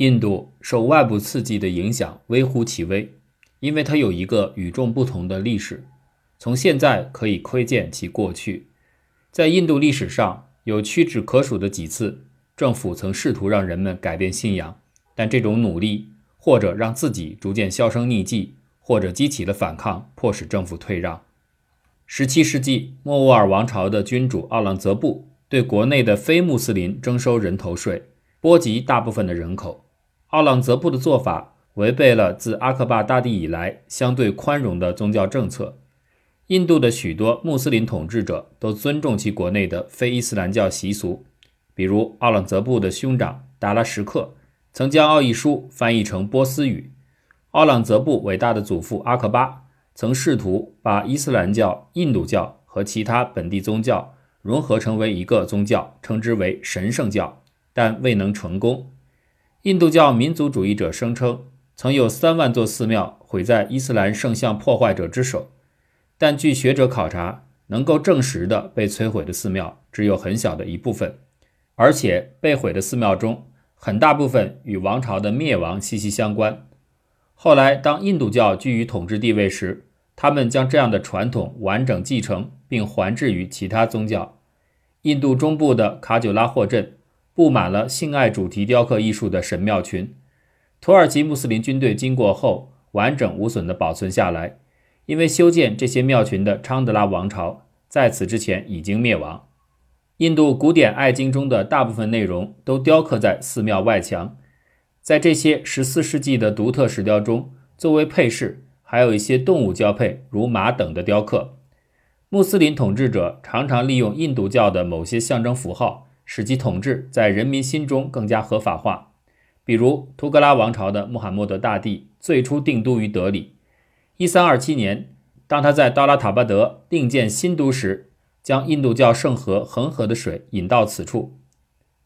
印度受外部刺激的影响微乎其微，因为它有一个与众不同的历史。从现在可以窥见其过去。在印度历史上有屈指可数的几次，政府曾试图让人们改变信仰，但这种努力或者让自己逐渐销声匿迹，或者激起了反抗，迫使政府退让。十七世纪，莫卧儿王朝的君主奥朗则布对国内的非穆斯林征收人头税，波及大部分的人口。奥朗则布的做法违背了自阿克巴大帝以来相对宽容的宗教政策。印度的许多穆斯林统治者都尊重其国内的非伊斯兰教习俗，比如奥朗则布的兄长达拉什克曾将奥义书翻译成波斯语。奥朗则布伟大的祖父阿克巴曾试图把伊斯兰教、印度教和其他本地宗教融合成为一个宗教，称之为神圣教，但未能成功。印度教民族主义者声称，曾有三万座寺庙毁在伊斯兰圣像破坏者之手，但据学者考察，能够证实的被摧毁的寺庙只有很小的一部分，而且被毁的寺庙中很大部分与王朝的灭亡息息相关。后来，当印度教居于统治地位时，他们将这样的传统完整继承并还置于其他宗教。印度中部的卡久拉霍镇。布满了性爱主题雕刻艺术的神庙群，土耳其穆斯林军队经过后完整无损地保存下来，因为修建这些庙群的昌德拉王朝在此之前已经灭亡。印度古典爱经中的大部分内容都雕刻在寺庙外墙，在这些14世纪的独特石雕中，作为配饰还有一些动物交配，如马等的雕刻。穆斯林统治者常常利用印度教的某些象征符号。使其统治在人民心中更加合法化，比如图格拉王朝的穆罕默德大帝最初定都于德里。一三二七年，当他在刀拉塔巴德另建新都时，将印度教圣河恒河的水引到此处。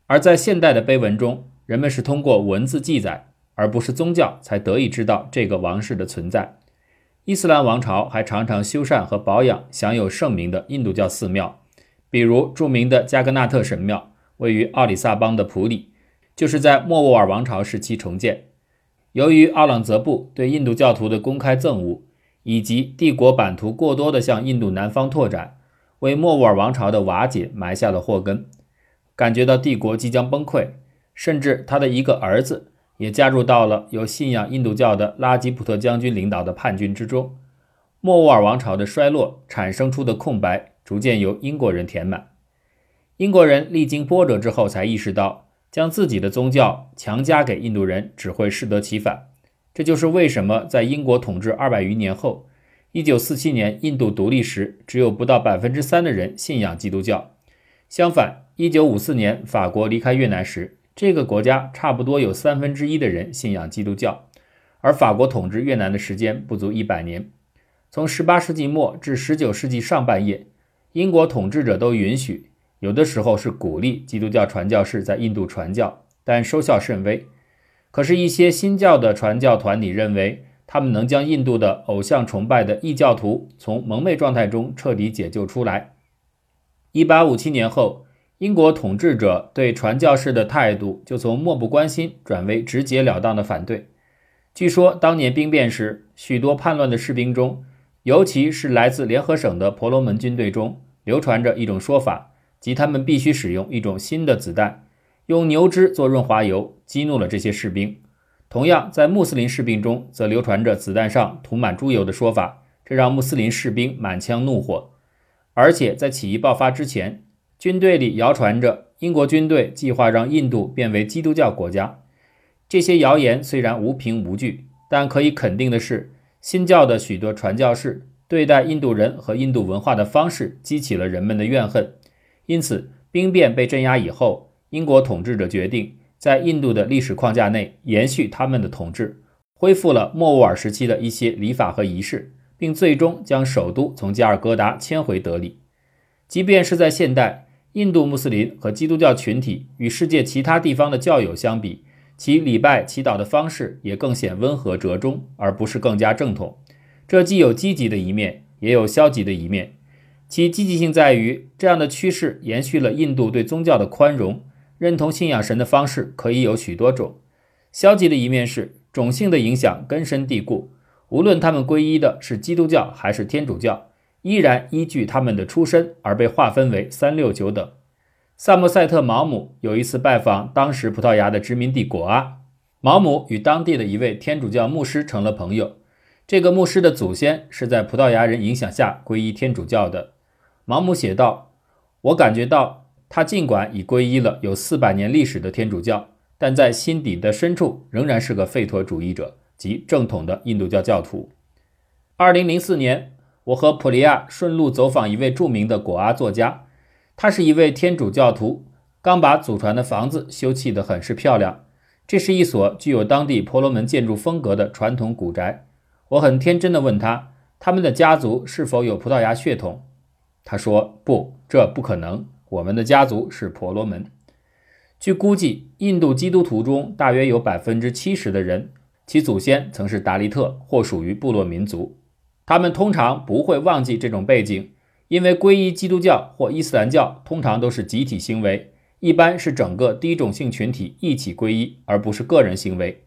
而在现代的碑文中，人们是通过文字记载，而不是宗教，才得以知道这个王室的存在。伊斯兰王朝还常常修缮和保养享有盛名的印度教寺庙，比如著名的加格纳特神庙。位于奥里萨邦的普里，就是在莫卧儿王朝时期重建。由于奥朗则布对印度教徒的公开憎恶，以及帝国版图过多的向印度南方拓展，为莫卧儿王朝的瓦解埋下了祸根。感觉到帝国即将崩溃，甚至他的一个儿子也加入到了有信仰印度教的拉吉普特将军领导的叛军之中。莫卧儿王朝的衰落产生出的空白，逐渐由英国人填满。英国人历经波折之后，才意识到将自己的宗教强加给印度人只会适得其反。这就是为什么在英国统治二百余年后，一九四七年印度独立时，只有不到百分之三的人信仰基督教。相反，一九五四年法国离开越南时，这个国家差不多有三分之一的人信仰基督教。而法国统治越南的时间不足一百年，从十八世纪末至十九世纪上半叶，英国统治者都允许。有的时候是鼓励基督教传教士在印度传教，但收效甚微。可是，一些新教的传教团体认为，他们能将印度的偶像崇拜的异教徒从蒙昧状态中彻底解救出来。1857年后，英国统治者对传教士的态度就从漠不关心转为直截了当的反对。据说，当年兵变时，许多叛乱的士兵中，尤其是来自联合省的婆罗门军队中，流传着一种说法。即他们必须使用一种新的子弹，用牛脂做润滑油，激怒了这些士兵。同样，在穆斯林士兵中，则流传着子弹上涂满猪油的说法，这让穆斯林士兵满腔怒火。而且，在起义爆发之前，军队里谣传着英国军队计划让印度变为基督教国家。这些谣言虽然无凭无据，但可以肯定的是，新教的许多传教士对待印度人和印度文化的方式激起了人们的怨恨。因此，兵变被镇压以后，英国统治者决定在印度的历史框架内延续他们的统治，恢复了莫卧儿时期的一些礼法和仪式，并最终将首都从加尔各答迁回德里。即便是在现代，印度穆斯林和基督教群体与世界其他地方的教友相比，其礼拜祈祷的方式也更显温和折中，而不是更加正统。这既有积极的一面，也有消极的一面。其积极性在于，这样的趋势延续了印度对宗教的宽容，认同信仰神的方式可以有许多种。消极的一面是种姓的影响根深蒂固，无论他们皈依的是基督教还是天主教，依然依据他们的出身而被划分为三六九等。萨默塞特·毛姆有一次拜访当时葡萄牙的殖民地果阿，毛姆与当地的一位天主教牧师成了朋友。这个牧师的祖先是在葡萄牙人影响下皈依天主教的。毛姆写道：“我感觉到他尽管已皈依了有四百年历史的天主教，但在心底的深处仍然是个吠陀主义者及正统的印度教教徒。”二零零四年，我和普利亚顺路走访一位著名的果阿作家。他是一位天主教徒，刚把祖传的房子修葺得很是漂亮。这是一所具有当地婆罗门建筑风格的传统古宅。我很天真地问他，他们的家族是否有葡萄牙血统？他说：“不，这不可能。我们的家族是婆罗门。”据估计，印度基督徒中大约有百分之七十的人，其祖先曾是达利特或属于部落民族。他们通常不会忘记这种背景。因为皈依基督教或伊斯兰教通常都是集体行为，一般是整个低种姓群体一起皈依，而不是个人行为。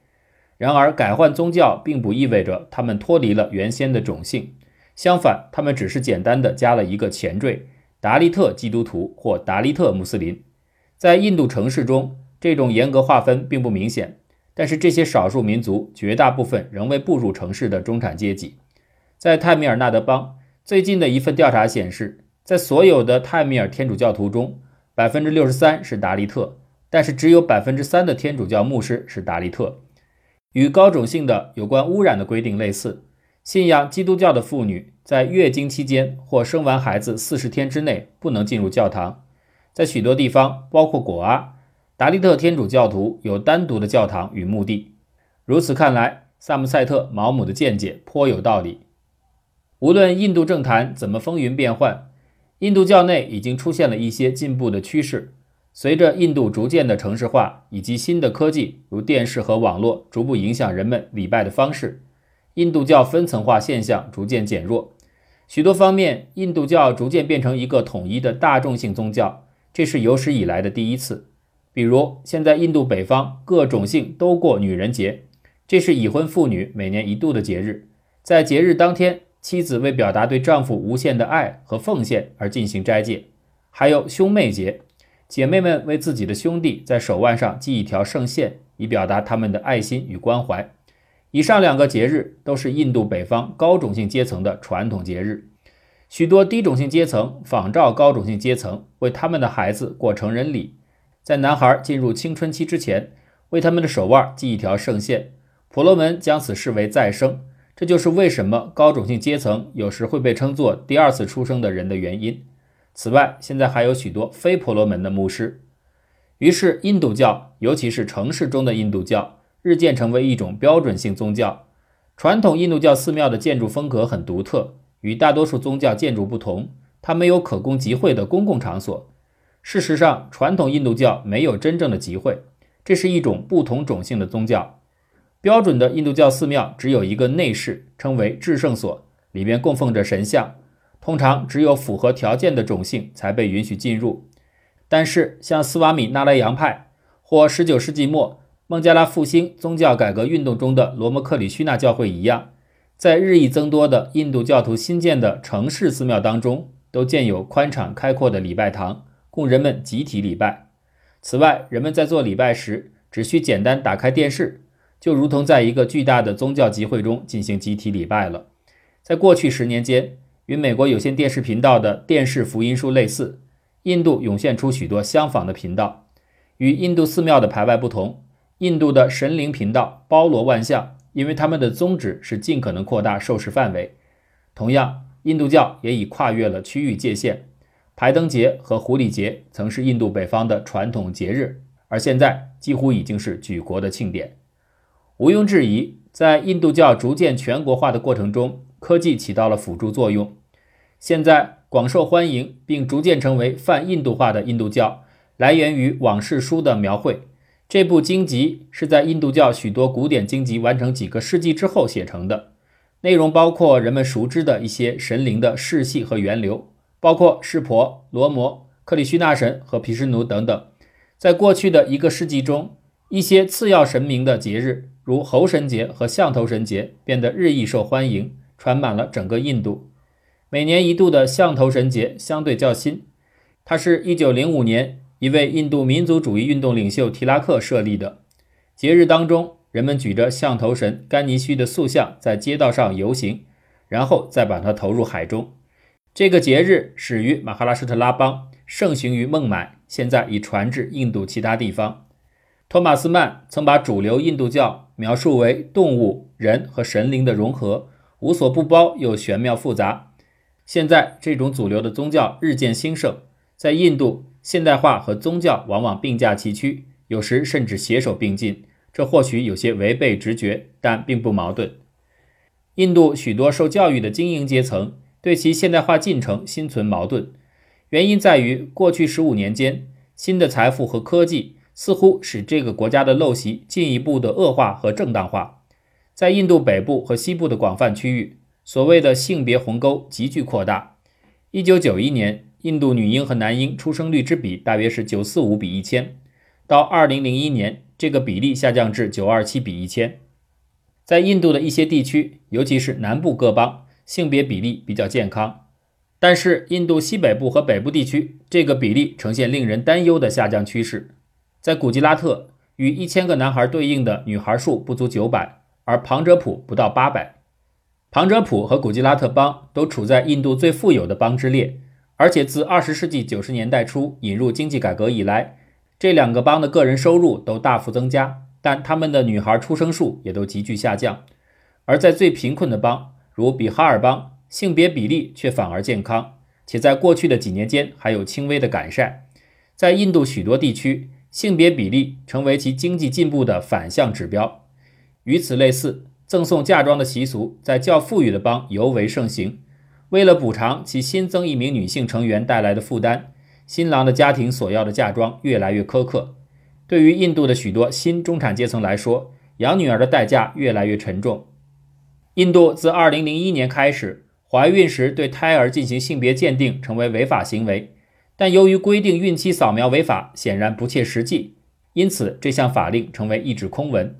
然而，改换宗教并不意味着他们脱离了原先的种姓，相反，他们只是简单的加了一个前缀——达利特基督徒或达利特穆斯林。在印度城市中，这种严格划分并不明显，但是这些少数民族绝大部分仍未步入城市的中产阶级。在泰米尔纳德邦。最近的一份调查显示，在所有的泰米尔天主教徒中，百分之六十三是达利特，但是只有百分之三的天主教牧师是达利特。与高种姓的有关污染的规定类似，信仰基督教的妇女在月经期间或生完孩子四十天之内不能进入教堂。在许多地方，包括果阿，达利特天主教徒有单独的教堂与墓地。如此看来，萨姆塞特·毛姆的见解颇有道理。无论印度政坛怎么风云变幻，印度教内已经出现了一些进步的趋势。随着印度逐渐的城市化以及新的科技如电视和网络逐步影响人们礼拜的方式，印度教分层化现象逐渐减弱。许多方面，印度教逐渐变成一个统一的大众性宗教，这是有史以来的第一次。比如，现在印度北方各种姓都过女人节，这是已婚妇女每年一度的节日，在节日当天。妻子为表达对丈夫无限的爱和奉献而进行斋戒，还有兄妹节，姐妹们为自己的兄弟在手腕上系一条圣线，以表达他们的爱心与关怀。以上两个节日都是印度北方高种姓阶层的传统节日。许多低种姓阶层仿照高种姓阶层，为他们的孩子过成人礼，在男孩进入青春期之前，为他们的手腕系一条圣线。婆罗门将此视为再生。这就是为什么高种姓阶层有时会被称作第二次出生的人的原因。此外，现在还有许多非婆罗门的牧师。于是，印度教，尤其是城市中的印度教，日渐成为一种标准性宗教。传统印度教寺庙的建筑风格很独特，与大多数宗教建筑不同，它没有可供集会的公共场所。事实上，传统印度教没有真正的集会，这是一种不同种姓的宗教。标准的印度教寺庙只有一个内室，称为至圣所，里面供奉着神像。通常只有符合条件的种姓才被允许进入。但是，像斯瓦米纳莱扬派或19世纪末孟加拉复兴宗教改革运动中的罗摩克里须纳教会一样，在日益增多的印度教徒新建的城市寺庙当中，都建有宽敞开阔的礼拜堂，供人们集体礼拜。此外，人们在做礼拜时，只需简单打开电视。就如同在一个巨大的宗教集会中进行集体礼拜了。在过去十年间，与美国有线电视频道的电视福音书类似，印度涌现出许多相仿的频道。与印度寺庙的排外不同，印度的神灵频道包罗万象，因为他们的宗旨是尽可能扩大受视范围。同样，印度教也已跨越了区域界限。排灯节和狐狸节曾是印度北方的传统节日，而现在几乎已经是举国的庆典。毋庸置疑，在印度教逐渐全国化的过程中，科技起到了辅助作用。现在广受欢迎并逐渐成为泛印度化的印度教，来源于《往事书》的描绘。这部经籍是在印度教许多古典经籍完成几个世纪之后写成的，内容包括人们熟知的一些神灵的世系和源流，包括湿婆、罗摩、克里须那神和毗湿奴等等。在过去的一个世纪中，一些次要神明的节日，如猴神节和象头神节，变得日益受欢迎，传满了整个印度。每年一度的象头神节相对较新，它是一九零五年一位印度民族主义运动领袖提拉克设立的。节日当中，人们举着象头神甘尼须的塑像在街道上游行，然后再把它投入海中。这个节日始于马哈拉施特拉邦，盛行于孟买，现在已传至印度其他地方。托马斯曼曾把主流印度教描述为动物、人和神灵的融合，无所不包又玄妙复杂。现在这种主流的宗教日渐兴盛，在印度，现代化和宗教往往并驾齐驱，有时甚至携手并进。这或许有些违背直觉，但并不矛盾。印度许多受教育的精英阶层对其现代化进程心存矛盾，原因在于过去十五年间，新的财富和科技。似乎使这个国家的陋习进一步的恶化和正当化。在印度北部和西部的广泛区域，所谓的性别鸿沟急剧扩大。一九九一年，印度女婴和男婴出生率之比大约是九四五比一千，到二零零一年，这个比例下降至九二七比一千。在印度的一些地区，尤其是南部各邦，性别比例比较健康，但是印度西北部和北部地区，这个比例呈现令人担忧的下降趋势。在古吉拉特，与一千个男孩对应的女孩数不足九百，而旁遮普不到八百。旁遮普和古吉拉特邦都处在印度最富有的邦之列，而且自二十世纪九十年代初引入经济改革以来，这两个邦的个人收入都大幅增加，但他们的女孩出生数也都急剧下降。而在最贫困的邦，如比哈尔邦，性别比例却反而健康，且在过去的几年间还有轻微的改善。在印度许多地区。性别比例成为其经济进步的反向指标。与此类似，赠送嫁妆的习俗在较富裕的邦尤为盛行。为了补偿其新增一名女性成员带来的负担，新郎的家庭所要的嫁妆越来越苛刻。对于印度的许多新中产阶层来说，养女儿的代价越来越沉重。印度自2001年开始，怀孕时对胎儿进行性别鉴定成为违法行为。但由于规定孕期扫描违法，显然不切实际，因此这项法令成为一纸空文。